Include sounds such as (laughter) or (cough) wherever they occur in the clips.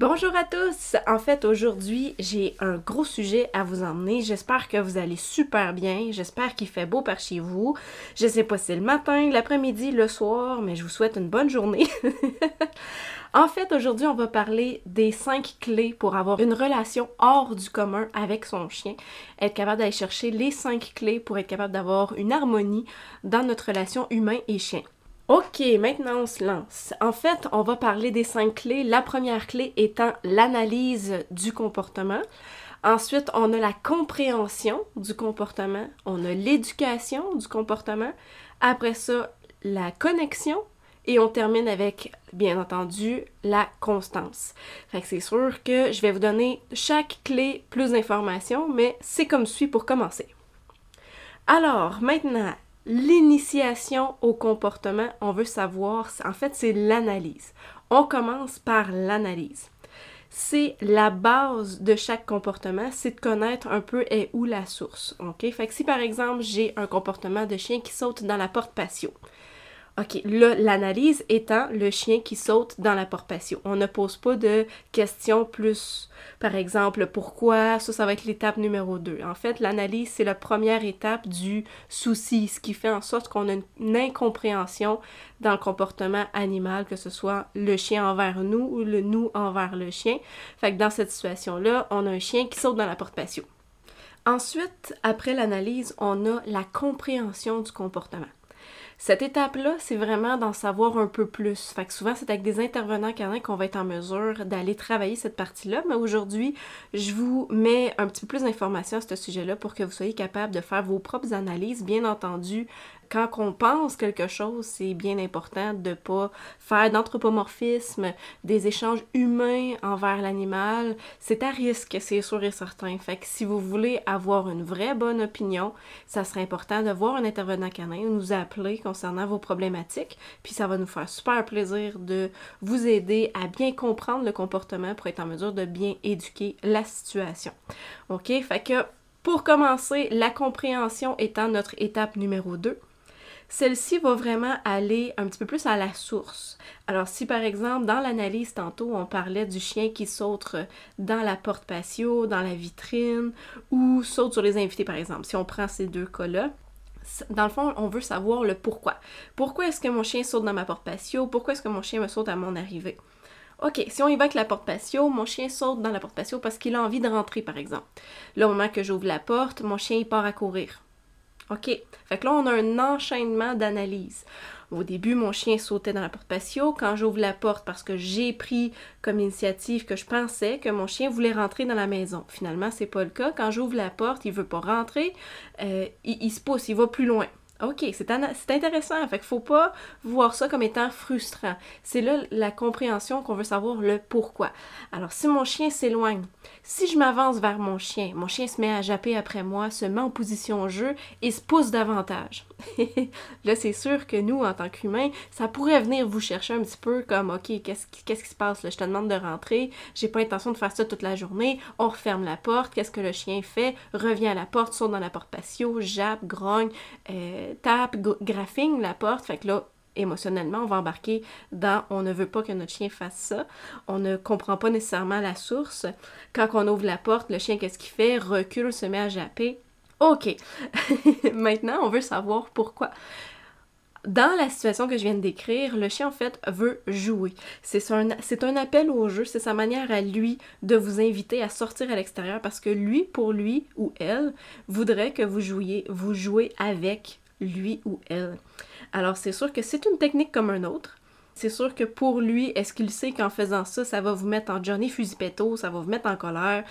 Bonjour à tous! En fait, aujourd'hui, j'ai un gros sujet à vous emmener. J'espère que vous allez super bien. J'espère qu'il fait beau par chez vous. Je sais pas si c'est le matin, l'après-midi, le soir, mais je vous souhaite une bonne journée. (laughs) en fait, aujourd'hui, on va parler des cinq clés pour avoir une relation hors du commun avec son chien. Être capable d'aller chercher les cinq clés pour être capable d'avoir une harmonie dans notre relation humain et chien. Ok, maintenant on se lance. En fait, on va parler des cinq clés. La première clé étant l'analyse du comportement. Ensuite, on a la compréhension du comportement. On a l'éducation du comportement. Après ça, la connexion. Et on termine avec, bien entendu, la constance. Fait que c'est sûr que je vais vous donner chaque clé plus d'informations, mais c'est comme suit pour commencer. Alors, maintenant, L'initiation au comportement, on veut savoir, en fait, c'est l'analyse. On commence par l'analyse. C'est la base de chaque comportement, c'est de connaître un peu est où la source. OK? Fait que si par exemple j'ai un comportement de chien qui saute dans la porte patio, OK, là, l'analyse étant le chien qui saute dans la porte patio. On ne pose pas de questions plus, par exemple, pourquoi, ça, ça va être l'étape numéro 2. En fait, l'analyse, c'est la première étape du souci, ce qui fait en sorte qu'on a une incompréhension dans le comportement animal, que ce soit le chien envers nous ou le nous envers le chien. Fait que dans cette situation-là, on a un chien qui saute dans la porte patio. Ensuite, après l'analyse, on a la compréhension du comportement. Cette étape-là, c'est vraiment d'en savoir un peu plus. Fait que souvent, c'est avec des intervenants canins qu'on va être en mesure d'aller travailler cette partie-là. Mais aujourd'hui, je vous mets un petit peu plus d'informations à ce sujet-là pour que vous soyez capable de faire vos propres analyses, bien entendu, quand on pense quelque chose, c'est bien important de pas faire d'anthropomorphisme, des échanges humains envers l'animal. C'est à risque, c'est sûr et certain. Fait que si vous voulez avoir une vraie bonne opinion, ça serait important de voir un intervenant canin, nous appeler concernant vos problématiques, puis ça va nous faire super plaisir de vous aider à bien comprendre le comportement pour être en mesure de bien éduquer la situation. OK? Fait que pour commencer, la compréhension étant notre étape numéro 2, celle-ci va vraiment aller un petit peu plus à la source. Alors si par exemple dans l'analyse tantôt on parlait du chien qui saute dans la porte patio, dans la vitrine ou saute sur les invités par exemple, si on prend ces deux cas-là, dans le fond, on veut savoir le pourquoi. Pourquoi est-ce que mon chien saute dans ma porte patio? Pourquoi est-ce que mon chien me saute à mon arrivée? OK, si on y va avec la porte patio, mon chien saute dans la porte patio parce qu'il a envie de rentrer, par exemple. Au moment que j'ouvre la porte, mon chien il part à courir. OK? Fait que là, on a un enchaînement d'analyse. Au début, mon chien sautait dans la porte patio. Quand j'ouvre la porte, parce que j'ai pris comme initiative que je pensais que mon chien voulait rentrer dans la maison. Finalement, c'est pas le cas. Quand j'ouvre la porte, il veut pas rentrer. Euh, il se pousse, il va plus loin. OK, c'est intéressant. Fait qu'il faut pas voir ça comme étant frustrant. C'est là la compréhension qu'on veut savoir le pourquoi. Alors, si mon chien s'éloigne, si je m'avance vers mon chien, mon chien se met à japper après moi, se met en position jeu et se pousse davantage. (laughs) là, c'est sûr que nous, en tant qu'humains, ça pourrait venir vous chercher un petit peu comme OK, qu'est-ce qui, se passe là? Je te demande de rentrer, j'ai pas l'intention de faire ça toute la journée, on referme la porte, qu'est-ce que le chien fait? Revient à la porte, saute dans la porte patio, jappe, grogne, euh, tape, graphing la porte. Fait là, émotionnellement, on va embarquer dans on ne veut pas que notre chien fasse ça. On ne comprend pas nécessairement la source. Quand on ouvre la porte, le chien, qu'est-ce qu'il fait? Recule, se met à japper. OK. (laughs) Maintenant, on veut savoir pourquoi. Dans la situation que je viens de décrire, le chien en fait veut jouer. C'est un, un appel au jeu, c'est sa manière à lui de vous inviter à sortir à l'extérieur parce que lui, pour lui ou elle, voudrait que vous jouiez, vous jouez avec lui ou elle. Alors c'est sûr que c'est une technique comme un autre. C'est sûr que pour lui, est-ce qu'il sait qu'en faisant ça, ça va vous mettre en Johnny Fusipetto, ça va vous mettre en colère?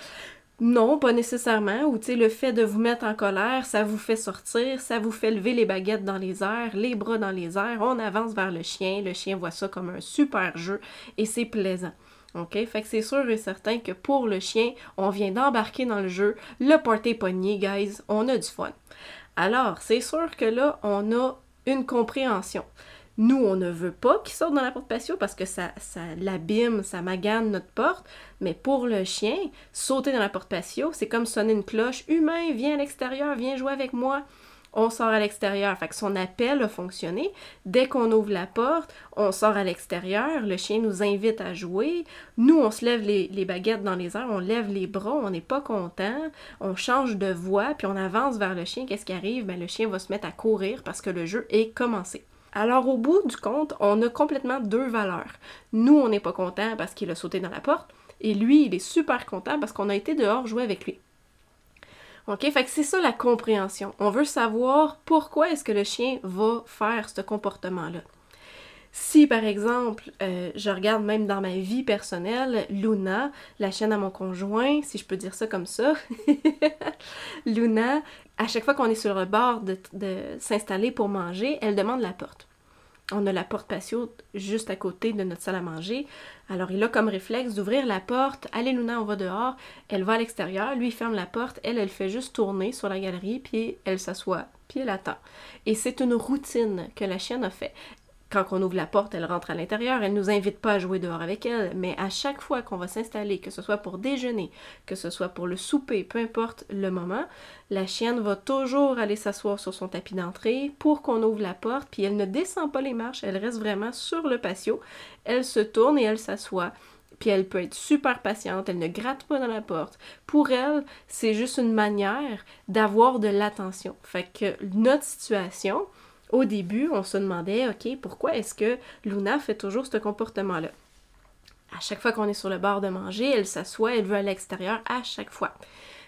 Non, pas nécessairement. Ou tu sais, le fait de vous mettre en colère, ça vous fait sortir, ça vous fait lever les baguettes dans les airs, les bras dans les airs, on avance vers le chien, le chien voit ça comme un super jeu et c'est plaisant. OK? Fait que c'est sûr et certain que pour le chien, on vient d'embarquer dans le jeu, le party pogné, guys, on a du fun. Alors, c'est sûr que là, on a une compréhension. Nous, on ne veut pas qu'il sorte dans la porte patio parce que ça, ça l'abîme, ça magane notre porte. Mais pour le chien, sauter dans la porte patio, c'est comme sonner une cloche. Humain, viens à l'extérieur, viens jouer avec moi. On sort à l'extérieur. Fait son appel a fonctionné. Dès qu'on ouvre la porte, on sort à l'extérieur. Le chien nous invite à jouer. Nous, on se lève les, les baguettes dans les airs, on lève les bras, on n'est pas content. On change de voix, puis on avance vers le chien. Qu'est-ce qui arrive? Ben, le chien va se mettre à courir parce que le jeu est commencé. Alors au bout du compte, on a complètement deux valeurs. Nous, on n'est pas content parce qu'il a sauté dans la porte, et lui, il est super content parce qu'on a été dehors jouer avec lui. OK? Fait que c'est ça la compréhension. On veut savoir pourquoi est-ce que le chien va faire ce comportement-là. Si par exemple, euh, je regarde même dans ma vie personnelle, Luna, la chienne à mon conjoint, si je peux dire ça comme ça, (laughs) Luna, à chaque fois qu'on est sur le bord de s'installer pour manger, elle demande la porte. On a la porte patio juste à côté de notre salle à manger. Alors il a comme réflexe d'ouvrir la porte. Allez Luna, on va dehors. Elle va à l'extérieur. Lui ferme la porte. Elle, elle fait juste tourner sur la galerie. Puis elle s'assoit. Puis elle attend. Et c'est une routine que la chienne a fait quand on ouvre la porte, elle rentre à l'intérieur, elle nous invite pas à jouer dehors avec elle, mais à chaque fois qu'on va s'installer, que ce soit pour déjeuner, que ce soit pour le souper, peu importe le moment, la chienne va toujours aller s'asseoir sur son tapis d'entrée pour qu'on ouvre la porte, puis elle ne descend pas les marches, elle reste vraiment sur le patio, elle se tourne et elle s'assoit. Puis elle peut être super patiente, elle ne gratte pas dans la porte. Pour elle, c'est juste une manière d'avoir de l'attention. Fait que notre situation, au début, on se demandait, OK, pourquoi est-ce que Luna fait toujours ce comportement-là? À chaque fois qu'on est sur le bord de manger, elle s'assoit, elle veut à l'extérieur à chaque fois.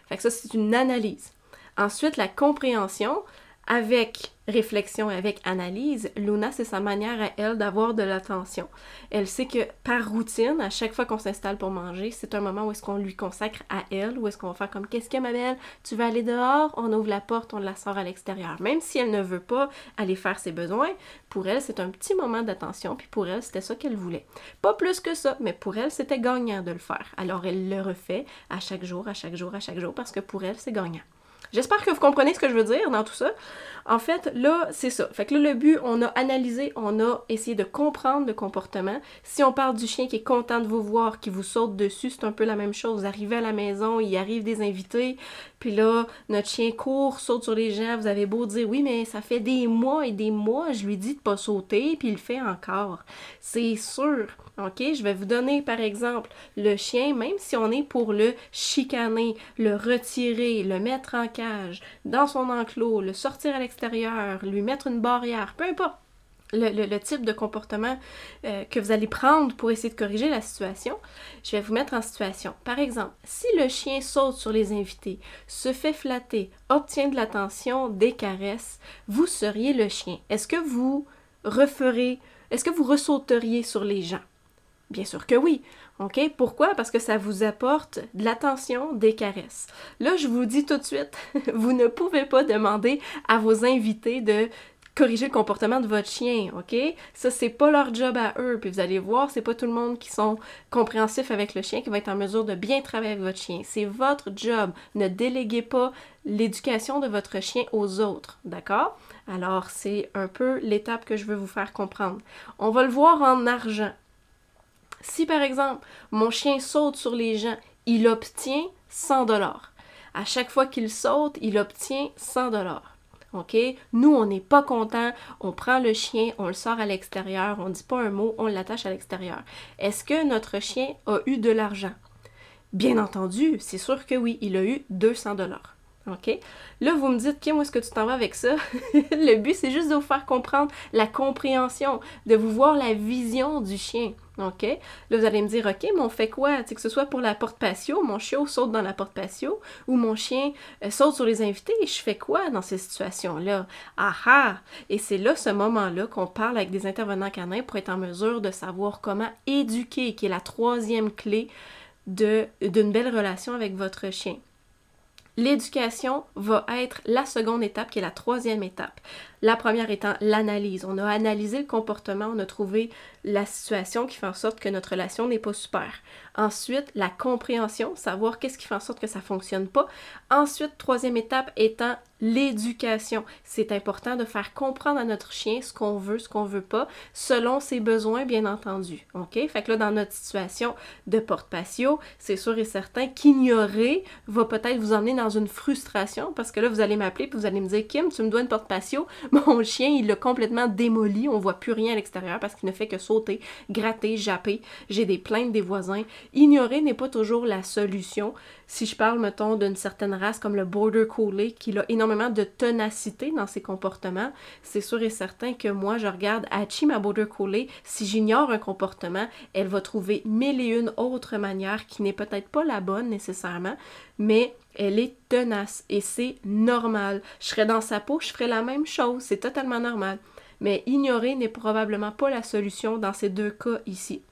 Fait que ça, c'est une analyse. Ensuite, la compréhension, avec réflexion, avec analyse, Luna, c'est sa manière à elle d'avoir de l'attention. Elle sait que par routine, à chaque fois qu'on s'installe pour manger, c'est un moment où est-ce qu'on lui consacre à elle, où est-ce qu'on va faire comme qu'est-ce que ma belle, tu vas aller dehors, on ouvre la porte, on la sort à l'extérieur. Même si elle ne veut pas aller faire ses besoins, pour elle, c'est un petit moment d'attention, puis pour elle, c'était ça qu'elle voulait. Pas plus que ça, mais pour elle, c'était gagnant de le faire. Alors elle le refait à chaque jour, à chaque jour, à chaque jour, parce que pour elle, c'est gagnant. J'espère que vous comprenez ce que je veux dire dans tout ça. En fait, là, c'est ça. Fait que là, le but, on a analysé, on a essayé de comprendre le comportement. Si on parle du chien qui est content de vous voir, qui vous saute dessus, c'est un peu la même chose. Vous arrivez à la maison, il arrive des invités, puis là, notre chien court, saute sur les gens. Vous avez beau dire, oui, mais ça fait des mois et des mois, je lui dis de pas sauter, puis il le fait encore. C'est sûr. OK? Je vais vous donner, par exemple, le chien, même si on est pour le chicaner, le retirer, le mettre en dans son enclos, le sortir à l'extérieur, lui mettre une barrière, peu importe. Le, type de comportement euh, que vous allez prendre pour essayer de corriger la situation, je vais vous mettre en situation. Par exemple, si le chien saute sur les invités, se fait flatter, obtient de l'attention, des caresses, vous seriez le chien. Est-ce que vous referez, est-ce que vous ressauteriez sur les gens? Bien sûr que oui. OK? Pourquoi? Parce que ça vous apporte de l'attention, des caresses. Là, je vous dis tout de suite, (laughs) vous ne pouvez pas demander à vos invités de corriger le comportement de votre chien, OK? Ça, c'est pas leur job à eux. Puis vous allez voir, c'est pas tout le monde qui sont compréhensifs avec le chien qui va être en mesure de bien travailler avec votre chien. C'est votre job. Ne déléguez pas l'éducation de votre chien aux autres, d'accord? Alors, c'est un peu l'étape que je veux vous faire comprendre. On va le voir en argent. Si par exemple, mon chien saute sur les gens, il obtient 100 dollars. À chaque fois qu'il saute, il obtient 100 dollars. OK? Nous, on n'est pas content, on prend le chien, on le sort à l'extérieur, on ne dit pas un mot, on l'attache à l'extérieur. Est-ce que notre chien a eu de l'argent? Bien entendu, c'est sûr que oui, il a eu 200 dollars. OK? Là, vous me dites, Kim, où est-ce que tu t'en vas avec ça? (laughs) le but, c'est juste de vous faire comprendre la compréhension, de vous voir la vision du chien. OK? Là, vous allez me dire, OK, mais on fait quoi? que ce soit pour la porte patio, mon chiot saute dans la porte patio, ou mon chien euh, saute sur les invités, et je fais quoi dans ces situations-là? Ah ah! Et c'est là, ce moment-là, qu'on parle avec des intervenants canins pour être en mesure de savoir comment éduquer, qui est la troisième clé d'une belle relation avec votre chien. L'éducation va être la seconde étape, qui est la troisième étape. La première étant l'analyse. On a analysé le comportement, on a trouvé la situation qui fait en sorte que notre relation n'est pas super. Ensuite, la compréhension, savoir qu'est-ce qui fait en sorte que ça fonctionne pas. Ensuite, troisième étape étant l'éducation. C'est important de faire comprendre à notre chien ce qu'on veut, ce qu'on veut pas, selon ses besoins, bien entendu. OK? Fait que là, dans notre situation de porte-patio, c'est sûr et certain qu'ignorer va peut-être vous emmener dans une frustration parce que là, vous allez m'appeler et vous allez me dire Kim, tu me dois une porte-patio. (laughs) Mon chien, il l'a complètement démoli. On voit plus rien à l'extérieur parce qu'il ne fait que sauter, gratter, japper. J'ai des plaintes des voisins. Ignorer n'est pas toujours la solution. Si je parle, mettons, d'une certaine race comme le Border Collie, qui a énormément de ténacité dans ses comportements, c'est sûr et certain que moi, je regarde Hachi, ma Border Collie, si j'ignore un comportement, elle va trouver mille et une autres manières qui n'est peut-être pas la bonne nécessairement, mais elle est tenace et c'est normal. Je serais dans sa peau, je ferais la même chose, c'est totalement normal. Mais ignorer n'est probablement pas la solution dans ces deux cas ici.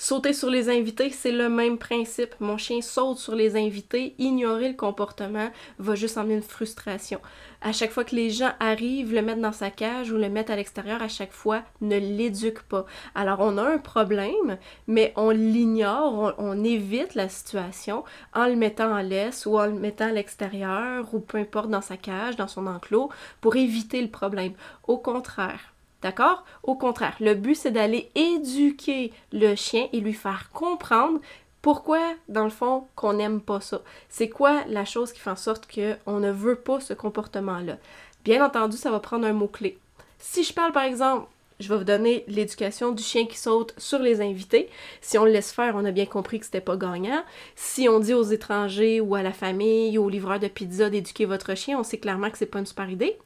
Sauter sur les invités, c'est le même principe. Mon chien saute sur les invités, ignorer le comportement va juste emmener une frustration. À chaque fois que les gens arrivent, le mettre dans sa cage ou le mettre à l'extérieur, à chaque fois, ne l'éduque pas. Alors on a un problème, mais on l'ignore, on, évite la situation en le mettant en laisse ou en le mettant à l'extérieur ou peu importe dans sa cage, dans son enclos, pour éviter le problème. Au contraire, D'accord? Au contraire, le but, c'est d'aller éduquer le chien et lui faire comprendre pourquoi, dans le fond, qu'on n'aime pas ça. C'est quoi la chose qui fait en sorte qu'on ne veut pas ce comportement-là? Bien entendu, ça va prendre un mot-clé. Si je parle, par exemple, je vais vous donner l'éducation du chien qui saute sur les invités. Si on le laisse faire, on a bien compris que c'était pas gagnant. Si on dit aux étrangers ou à la famille ou aux livreurs de pizza d'éduquer votre chien, on sait clairement que c'est pas une super idée?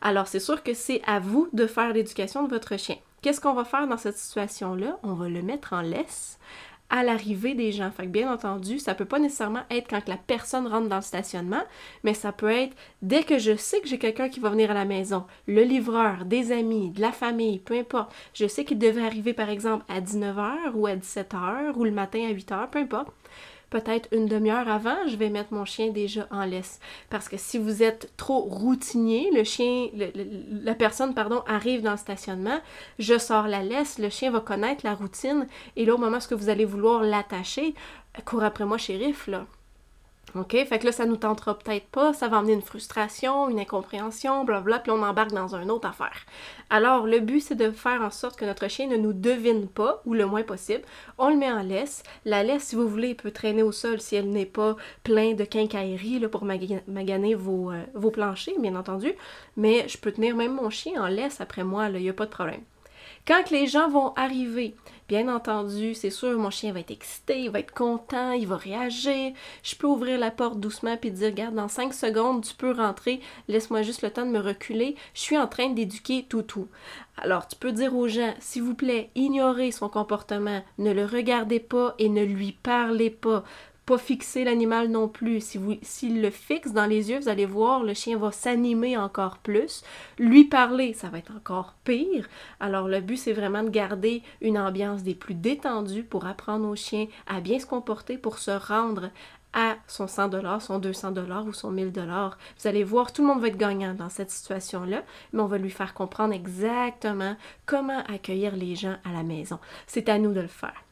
Alors c'est sûr que c'est à vous de faire l'éducation de votre chien. Qu'est-ce qu'on va faire dans cette situation-là? On va le mettre en laisse à l'arrivée des gens. Fait que bien entendu, ça peut pas nécessairement être quand la personne rentre dans le stationnement, mais ça peut être dès que je sais que j'ai quelqu'un qui va venir à la maison, le livreur, des amis, de la famille, peu importe. Je sais qu'il devait arriver par exemple à 19h ou à 17h ou le matin à 8h, peu importe peut-être une demi-heure avant, je vais mettre mon chien déjà en laisse. Parce que si vous êtes trop routinier, le chien, la personne, pardon, arrive dans le stationnement, je sors la laisse, le chien va connaître la routine, et là, au moment où vous allez vouloir l'attacher, cours après moi, shérif, là. OK? Fait que là, ça nous tentera peut-être pas, ça va amener une frustration, une incompréhension, blablabla, puis on embarque dans une autre affaire. Alors, le but, c'est de faire en sorte que notre chien ne nous devine pas, ou le moins possible. On le met en laisse. La laisse, si vous voulez, peut traîner au sol si elle n'est pas plein de quincaillerie pour maganer vos, euh, vos planchers, bien entendu. Mais je peux tenir même mon chien en laisse après moi, il n'y a pas de problème. Quand les gens vont arriver, bien entendu, c'est sûr, mon chien va être excité, il va être content, il va réagir. Je peux ouvrir la porte doucement puis dire, regarde, dans 5 secondes, tu peux rentrer, laisse-moi juste le temps de me reculer. Je suis en train d'éduquer Toutou. Alors, tu peux dire aux gens, s'il vous plaît, ignorez son comportement, ne le regardez pas et ne lui parlez pas pas fixer l'animal non plus. Si vous, s'il le fixe dans les yeux, vous allez voir, le chien va s'animer encore plus. Lui parler, ça va être encore pire. Alors le but, c'est vraiment de garder une ambiance des plus détendues pour apprendre au chien à bien se comporter, pour se rendre à son 100 dollars, son 200 dollars ou son 1000 dollars. Vous allez voir, tout le monde va être gagnant dans cette situation-là, mais on va lui faire comprendre exactement comment accueillir les gens à la maison. C'est à nous de le faire.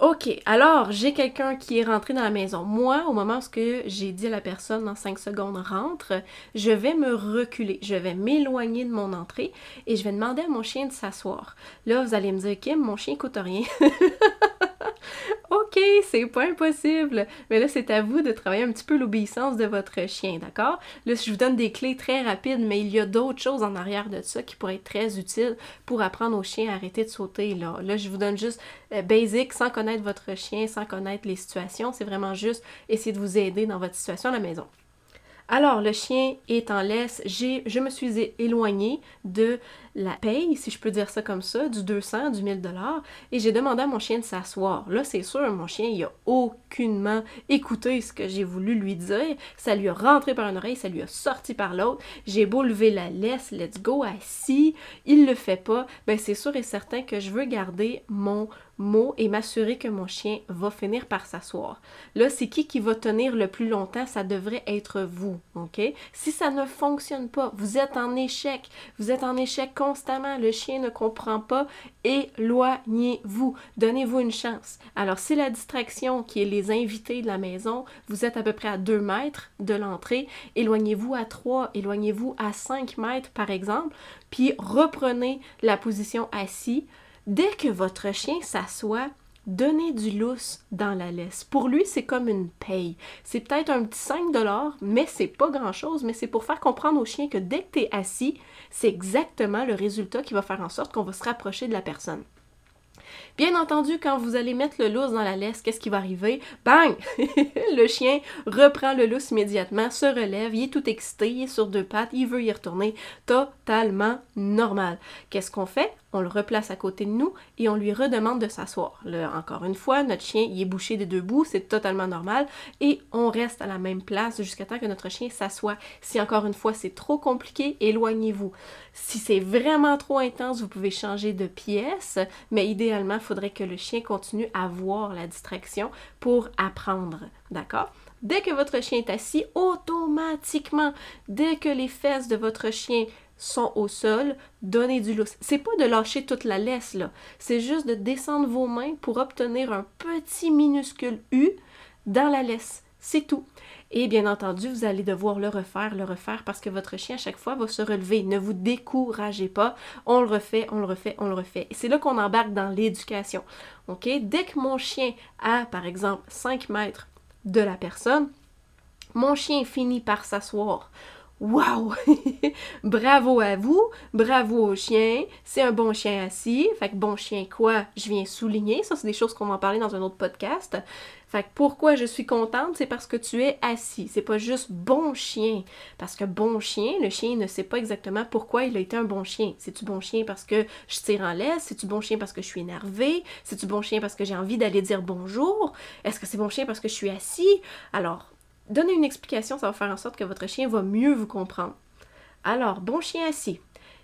OK, alors j'ai quelqu'un qui est rentré dans la maison. Moi, au moment où j'ai dit à la personne dans 5 secondes rentre, je vais me reculer, je vais m'éloigner de mon entrée et je vais demander à mon chien de s'asseoir. Là, vous allez me dire, Kim, mon chien coûte rien. (laughs) OK, c'est pas impossible. Mais là, c'est à vous de travailler un petit peu l'obéissance de votre chien, d'accord? Là, je vous donne des clés très rapides, mais il y a d'autres choses en arrière de ça qui pourraient être très utiles pour apprendre au chien à arrêter de sauter. Là, là je vous donne juste euh, basic sans connaître votre chien, sans connaître les situations. C'est vraiment juste essayer de vous aider dans votre situation à la maison. Alors, le chien est en laisse. Je me suis éloignée de la paye, si je peux dire ça comme ça, du 200, du 1000 dollars, et j'ai demandé à mon chien de s'asseoir. Là, c'est sûr, mon chien, il a aucunement écouté ce que j'ai voulu lui dire. Ça lui a rentré par une oreille, ça lui a sorti par l'autre. J'ai beau lever la laisse, let's go, assis, il le fait pas. Ben, c'est sûr et certain que je veux garder mon mot et m'assurer que mon chien va finir par s'asseoir. Là, c'est qui qui va tenir le plus longtemps? Ça devrait être vous, OK? Si ça ne fonctionne pas, vous êtes en échec, vous êtes en échec constamment, le chien ne comprend pas, éloignez-vous, donnez-vous une chance. Alors si la distraction qui est les invités de la maison, vous êtes à peu près à 2 mètres de l'entrée, éloignez-vous à 3, éloignez-vous à 5 mètres par exemple, puis reprenez la position assis. Dès que votre chien s'assoit, Donnez du lousse dans la laisse. Pour lui, c'est comme une paye. C'est peut-être un petit 5 mais c'est pas grand-chose, mais c'est pour faire comprendre au chien que dès que tu es assis, c'est exactement le résultat qui va faire en sorte qu'on va se rapprocher de la personne. Bien entendu, quand vous allez mettre le lousse dans la laisse, qu'est-ce qui va arriver? Bang! (laughs) le chien reprend le lousse immédiatement, se relève, il est tout excité, il est sur deux pattes, il veut y retourner. Totalement normal. Qu'est-ce qu'on fait? on le replace à côté de nous et on lui redemande de s'asseoir. encore une fois, notre chien il est bouché des deux bouts, c'est totalement normal et on reste à la même place jusqu'à temps que notre chien s'assoie. Si encore une fois c'est trop compliqué, éloignez-vous. Si c'est vraiment trop intense, vous pouvez changer de pièce, mais idéalement, il faudrait que le chien continue à voir la distraction pour apprendre. D'accord? Dès que votre chien est assis, automatiquement, dès que les fesses de votre chien sont au sol, donnez du lousse. C'est pas de lâcher toute la laisse, là. C'est juste de descendre vos mains pour obtenir un petit minuscule U dans la laisse. C'est tout. Et bien entendu, vous allez devoir le refaire, le refaire parce que votre chien à chaque fois va se relever. Ne vous découragez pas. On le refait, on le refait, on le refait. Et c'est là qu'on embarque dans l'éducation. OK? Dès que mon chien a, par exemple, 5 mètres de la personne, mon chien finit par s'asseoir Wow! (laughs) bravo à vous, bravo au chien, c'est un bon chien assis. Fait que bon chien quoi? Je viens souligner, ça c'est des choses qu'on va en parler dans un autre podcast. Fait que pourquoi je suis contente, c'est parce que tu es assis. C'est pas juste bon chien. Parce que bon chien, le chien ne sait pas exactement pourquoi il a été un bon chien. C'est-tu bon chien parce que je tire en laisse? C'est-tu bon chien parce que je suis énervé? C'est-tu bon chien parce que j'ai envie d'aller dire bonjour? Est-ce que c'est bon chien parce que je suis assis? Alors, Donnez une explication, ça va faire en sorte que votre chien va mieux vous comprendre. Alors, bon chien assis.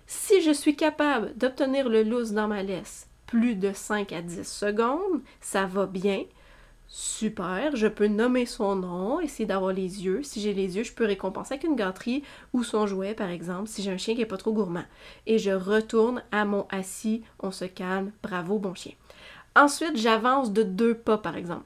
Si je suis capable d'obtenir le loose dans ma laisse plus de 5 à 10 secondes, ça va bien. Super, je peux nommer son nom, essayer d'avoir les yeux. Si j'ai les yeux, je peux récompenser avec une gâterie ou son jouet, par exemple, si j'ai un chien qui n'est pas trop gourmand. Et je retourne à mon assis, on se calme, bravo, bon chien. Ensuite, j'avance de deux pas, par exemple.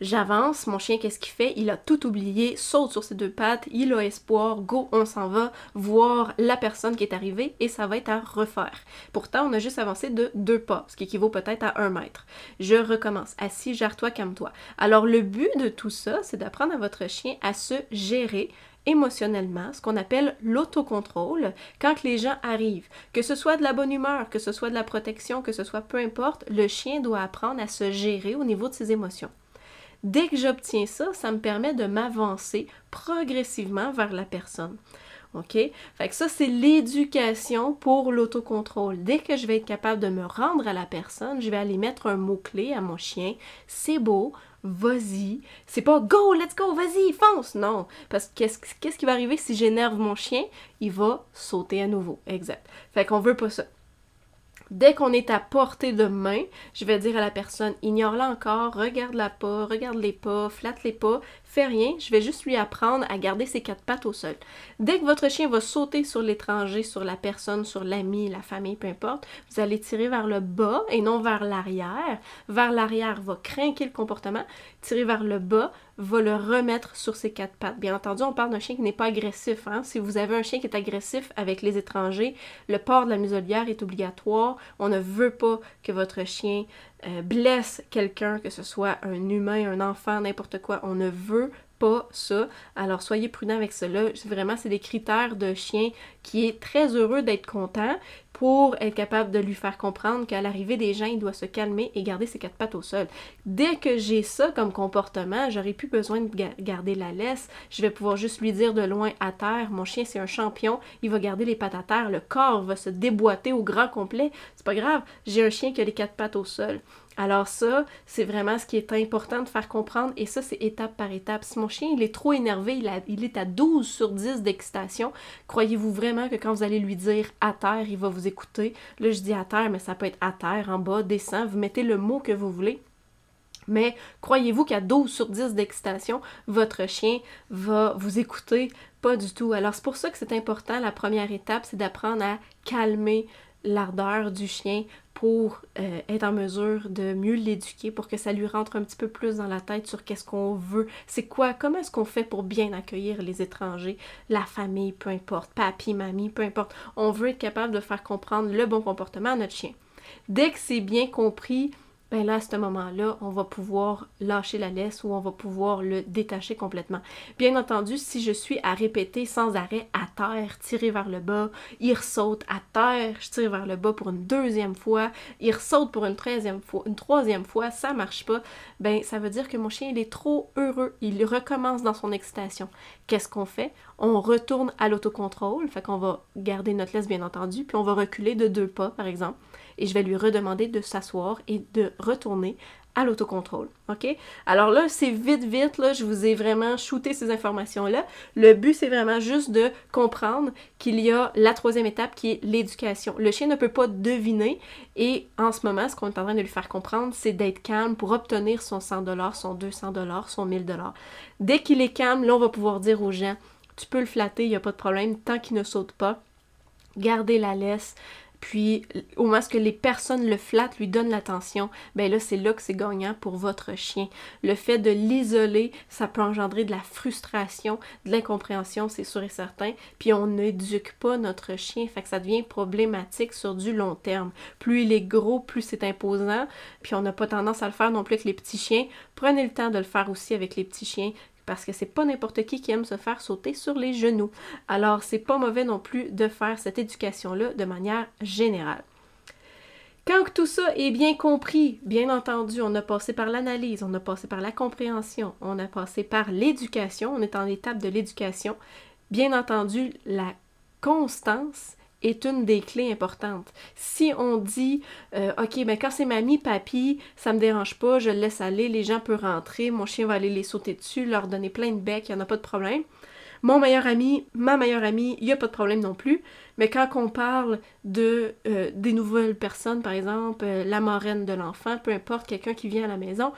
J'avance, mon chien, qu'est-ce qu'il fait? Il a tout oublié, saute sur ses deux pattes, il a espoir, go, on s'en va voir la personne qui est arrivée et ça va être à refaire. Pourtant, on a juste avancé de deux pas, ce qui équivaut peut-être à un mètre. Je recommence. Assis, gère-toi, calme-toi. Alors, le but de tout ça, c'est d'apprendre à votre chien à se gérer émotionnellement, ce qu'on appelle l'autocontrôle, quand les gens arrivent. Que ce soit de la bonne humeur, que ce soit de la protection, que ce soit peu importe, le chien doit apprendre à se gérer au niveau de ses émotions. Dès que j'obtiens ça, ça me permet de m'avancer progressivement vers la personne. OK? Fait ça, c'est l'éducation pour l'autocontrôle. Dès que je vais être capable de me rendre à la personne, je vais aller mettre un mot-clé à mon chien. C'est beau, vas-y. C'est pas go, let's go, vas-y, fonce. Non. Parce que qu'est-ce qui va arriver si j'énerve mon chien? Il va sauter à nouveau. Exact. Fait qu'on veut pas ça. Dès qu'on est à portée de main, je vais dire à la personne ignore-la encore, regarde-la pas, regarde-les pas, flatte-les pas, fais rien, je vais juste lui apprendre à garder ses quatre pattes au sol. Dès que votre chien va sauter sur l'étranger, sur la personne, sur l'ami, la famille, peu importe, vous allez tirer vers le bas et non vers l'arrière. Vers l'arrière va craquer le comportement, tirer vers le bas va le remettre sur ses quatre pattes. Bien entendu, on parle d'un chien qui n'est pas agressif. Hein. Si vous avez un chien qui est agressif avec les étrangers, le port de la muselière est obligatoire. On ne veut pas que votre chien euh, blesse quelqu'un, que ce soit un humain, un enfant, n'importe quoi. On ne veut pas ça. Alors soyez prudent avec cela. Vraiment, c'est des critères de chien qui est très heureux d'être content pour être capable de lui faire comprendre qu'à l'arrivée des gens, il doit se calmer et garder ses quatre pattes au sol. Dès que j'ai ça comme comportement, j'aurai plus besoin de garder la laisse. Je vais pouvoir juste lui dire de loin à terre, mon chien c'est un champion, il va garder les pattes à terre, le corps va se déboîter au grand complet. C'est pas grave, j'ai un chien qui a les quatre pattes au sol. Alors ça, c'est vraiment ce qui est important de faire comprendre et ça, c'est étape par étape. Si mon chien, il est trop énervé, il, il est à 12 sur 10 d'excitation, croyez-vous vraiment que quand vous allez lui dire à terre, il va vous écouter? Là, je dis à terre, mais ça peut être à terre, en bas, descend, vous mettez le mot que vous voulez. Mais croyez-vous qu'à 12 sur 10 d'excitation, votre chien va vous écouter? Pas du tout. Alors c'est pour ça que c'est important, la première étape, c'est d'apprendre à calmer l'ardeur du chien pour euh, être en mesure de mieux l'éduquer, pour que ça lui rentre un petit peu plus dans la tête sur qu'est-ce qu'on veut, c'est quoi, comment est-ce qu'on fait pour bien accueillir les étrangers, la famille, peu importe, papy, mamie, peu importe. On veut être capable de faire comprendre le bon comportement à notre chien. Dès que c'est bien compris, ben là, à ce moment-là, on va pouvoir lâcher la laisse ou on va pouvoir le détacher complètement. Bien entendu, si je suis à répéter sans arrêt à terre, tirer vers le bas, il ressaute à terre, je tire vers le bas pour une deuxième fois, il ressaute pour une troisième fois, une troisième fois, ça marche pas, ben ça veut dire que mon chien il est trop heureux, il recommence dans son excitation. Qu'est-ce qu'on fait? On retourne à l'autocontrôle, fait qu'on va garder notre laisse bien entendu, puis on va reculer de deux pas par exemple et je vais lui redemander de s'asseoir et de retourner à l'autocontrôle. OK? Alors là, c'est vite, vite, je vous ai vraiment shooté ces informations-là. Le but, c'est vraiment juste de comprendre qu'il y a la troisième étape qui est l'éducation. Le chien ne peut pas deviner et en ce moment, ce qu'on est en train de lui faire comprendre, c'est d'être calme pour obtenir son 100$, son 200$, son 1000$. Dès qu'il est calme, là, on va pouvoir dire aux gens, tu peux le flatter, il n'y a pas de problème, tant qu'il ne saute pas. Gardez la laisse, puis au moins que les personnes le flattent, lui donnent l'attention, ben là c'est là que c'est gagnant pour votre chien. Le fait de l'isoler, ça peut engendrer de la frustration, de l'incompréhension, c'est sûr et certain. Puis on n'éduque pas notre chien, fait que ça devient problématique sur du long terme. Plus il est gros, plus c'est imposant, puis on n'a pas tendance à le faire non plus avec les petits chiens. Prenez le temps de le faire aussi avec les petits chiens parce que c'est pas n'importe qui qui aime se faire sauter sur les genoux. Alors, c'est pas mauvais non plus de faire cette éducation-là de manière générale. Quand tout ça est bien compris, bien entendu, on a passé par l'analyse, on a passé par la compréhension, on a passé par l'éducation, on est en étape de l'éducation. Bien entendu, la constance est une des clés importantes. Si on dit, euh, OK, ben quand c'est mamie, papy, ça me dérange pas, je le laisse aller, les gens peuvent rentrer, mon chien va aller les sauter dessus, leur donner plein de becs, il n'y en a pas de problème. Mon meilleur ami, ma meilleure amie, il n'y a pas de problème non plus. Mais quand on parle de euh, des nouvelles personnes, par exemple, euh, la moraine de l'enfant, peu importe, quelqu'un qui vient à la maison,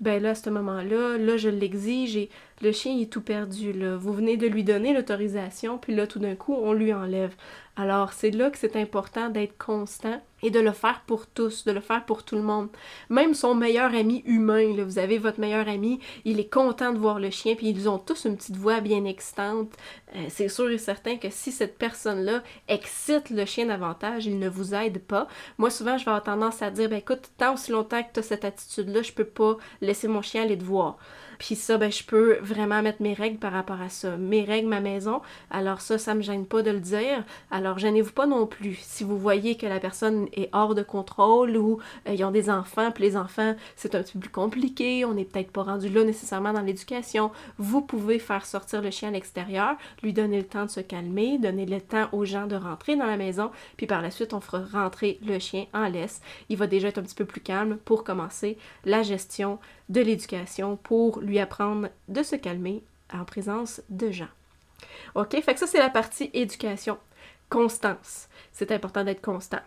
ben là, à ce moment-là, là, je l'exige et le chien est tout perdu. Là. Vous venez de lui donner l'autorisation, puis là, tout d'un coup, on lui enlève. Alors, c'est là que c'est important d'être constant et de le faire pour tous, de le faire pour tout le monde. Même son meilleur ami humain, là, vous avez votre meilleur ami, il est content de voir le chien, puis ils ont tous une petite voix bien excitante. Euh, c'est sûr et certain que si cette personne-là excite le chien davantage, il ne vous aide pas. Moi, souvent, je vais avoir tendance à dire, ben écoute, tant aussi longtemps que tu as cette attitude-là, je peux pas laisser mon chien aller te voir. Puis ça, ben, je peux vraiment mettre mes règles par rapport à ça. Mes règles, ma maison. Alors ça, ça me gêne pas de le dire. Alors gênez-vous pas non plus. Si vous voyez que la personne est hors de contrôle ou euh, ils ont des enfants, puis les enfants, c'est un petit peu plus compliqué, on n'est peut-être pas rendu là nécessairement dans l'éducation, vous pouvez faire sortir le chien à l'extérieur, lui donner le temps de se calmer, donner le temps aux gens de rentrer dans la maison, puis par la suite, on fera rentrer le chien en laisse. Il va déjà être un petit peu plus calme pour commencer la gestion de l'éducation pour lui apprendre de se calmer en présence de gens. OK? Fait ça, c'est la partie éducation. Constance. C'est important d'être constant.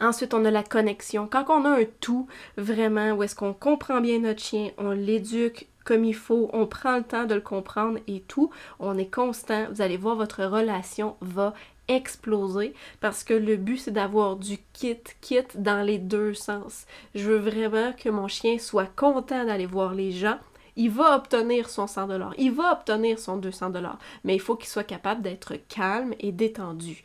Ensuite, on a la connexion. Quand on a un tout, vraiment, où est-ce qu'on comprend bien notre chien, on l'éduque comme il faut, on prend le temps de le comprendre et tout, on est constant, vous allez voir, votre relation va exploser parce que le but c'est d'avoir du kit kit dans les deux sens. Je veux vraiment que mon chien soit content d'aller voir les gens. Il va obtenir son 100 dollars, il va obtenir son 200 dollars, mais il faut qu'il soit capable d'être calme et détendu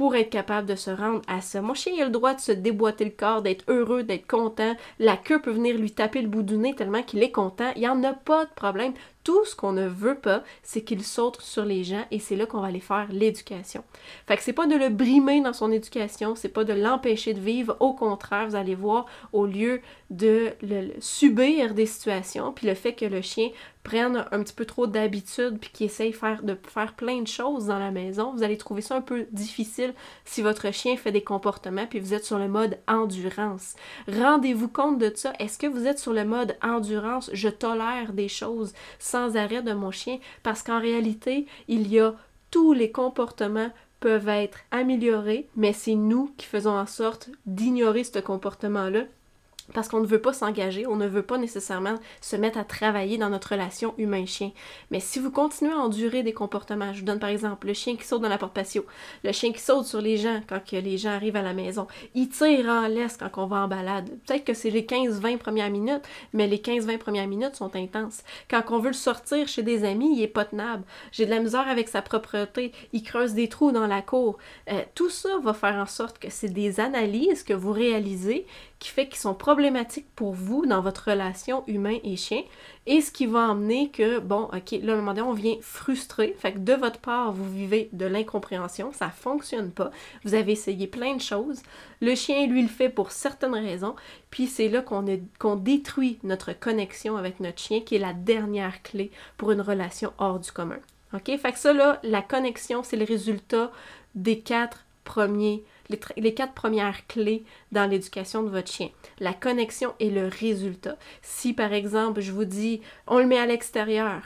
pour être capable de se rendre à ça. Mon chien il a le droit de se déboîter le corps, d'être heureux, d'être content. La queue peut venir lui taper le bout du nez tellement qu'il est content. Il n'y en a pas de problème. Tout ce qu'on ne veut pas, c'est qu'il saute sur les gens et c'est là qu'on va aller faire l'éducation. Fait que c'est pas de le brimer dans son éducation, c'est pas de l'empêcher de vivre. Au contraire, vous allez voir, au lieu de subir des situations, puis le fait que le chien prenne un petit peu trop d'habitude puis qu'il essaye de faire plein de choses dans la maison, vous allez trouver ça un peu difficile si votre chien fait des comportements puis vous êtes sur le mode endurance. Rendez-vous compte de ça. Est-ce que vous êtes sur le mode endurance? Je tolère des choses sans arrêt de mon chien parce qu'en réalité, il y a tous les comportements peuvent être améliorés, mais c'est nous qui faisons en sorte d'ignorer ce comportement-là parce qu'on ne veut pas s'engager, on ne veut pas nécessairement se mettre à travailler dans notre relation humain-chien. Mais si vous continuez à endurer des comportements, je vous donne par exemple le chien qui saute dans la porte patio, le chien qui saute sur les gens quand que les gens arrivent à la maison, il tire en laisse quand on va en balade. Peut-être que c'est les 15-20 premières minutes, mais les 15-20 premières minutes sont intenses. Quand on veut le sortir chez des amis, il est pas tenable. J'ai de la misère avec sa propreté, il creuse des trous dans la cour. Euh, tout ça va faire en sorte que c'est des analyses que vous réalisez qui fait qu'ils sont problématiques pour vous dans votre relation humain et chien, et ce qui va emmener que, bon, ok, là, à un moment donné, on vient frustrer, fait que de votre part, vous vivez de l'incompréhension, ça fonctionne pas, vous avez essayé plein de choses, le chien, lui, le fait pour certaines raisons, puis c'est là qu'on détruit notre connexion avec notre chien, qui est la dernière clé pour une relation hors du commun. OK? Fait que ça, là, la connexion, c'est le résultat des quatre premiers les, quatre premières clés dans l'éducation de votre chien. La connexion est le résultat. Si par exemple, je vous dis, on le met à l'extérieur,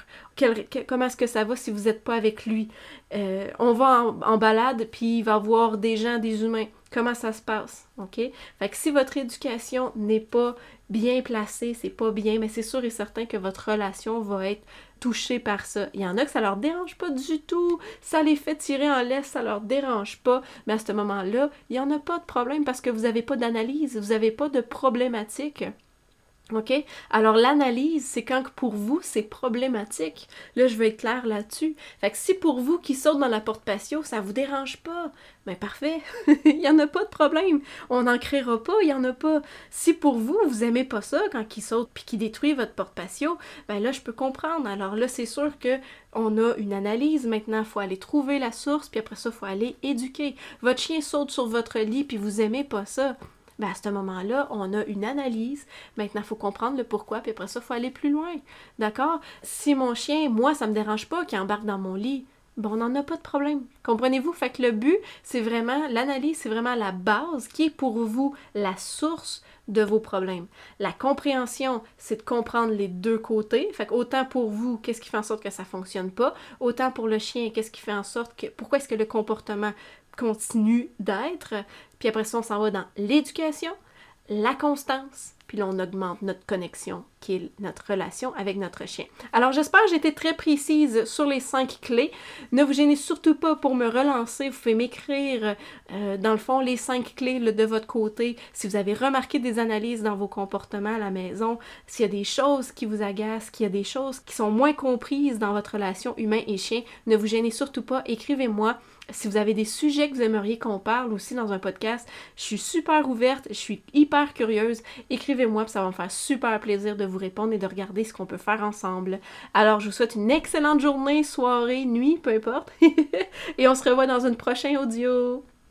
comment est-ce que ça va si vous n'êtes pas avec lui? Euh, on va en, balade, puis il va voir des gens, des humains. Comment ça se passe? OK? Fait si votre éducation n'est pas bien placée, c'est pas bien, mais c'est sûr et certain que votre relation va être touchée par ça. Il y en a que ça leur dérange pas du tout, ça les fait tirer en laisse, ça leur dérange pas, mais à ce moment-là, il n'y en a pas de problème parce que vous n'avez pas d'analyse, vous n'avez pas de problématique. OK? Alors, l'analyse, c'est quand pour vous, c'est problématique. Là, je veux être claire là-dessus. Fait que si pour vous qui saute dans la porte patio, ça vous dérange pas, ben parfait. (laughs) il n'y en a pas de problème. On n'en créera pas, il n'y en a pas. Si pour vous, vous aimez pas ça quand il saute puis qu'il détruit votre porte patio, ben là, je peux comprendre. Alors là, c'est sûr que on a une analyse maintenant. Il faut aller trouver la source, puis après ça, il faut aller éduquer. Votre chien saute sur votre lit, puis vous aimez pas ça ben à ce moment-là, on a une analyse. Maintenant, il faut comprendre le pourquoi, puis après ça, il faut aller plus loin. D'accord? Si mon chien, moi, ça me dérange pas qu'il embarque dans mon lit, bon, on n'en a pas de problème. Comprenez-vous? Fait que le but, c'est vraiment, l'analyse, c'est vraiment la base qui est pour vous la source de vos problèmes. La compréhension, c'est de comprendre les deux côtés. Fait que autant pour vous, qu'est-ce qui fait en sorte que ça fonctionne pas, autant pour le chien, qu'est-ce qui fait en sorte que, pourquoi est-ce que le comportement continue d'être. Puis après ça, on s'en va dans l'éducation, la constance, puis là, on augmente notre connexion, qui est notre relation avec notre chien. Alors, j'espère que j'ai été très précise sur les cinq clés. Ne vous gênez surtout pas pour me relancer. Vous pouvez m'écrire, euh, dans le fond, les cinq clés de votre côté. Si vous avez remarqué des analyses dans vos comportements à la maison, s'il y a des choses qui vous agacent, qu'il y a des choses qui sont moins comprises dans votre relation humain et chien, ne vous gênez surtout pas. Écrivez-moi. Si vous avez des sujets que vous aimeriez qu'on parle aussi dans un podcast, je suis super ouverte, je suis hyper curieuse. Écrivez-moi, ça va me faire super plaisir de vous répondre et de regarder ce qu'on peut faire ensemble. Alors, je vous souhaite une excellente journée, soirée, nuit, peu importe. (laughs) et on se revoit dans une prochaine audio.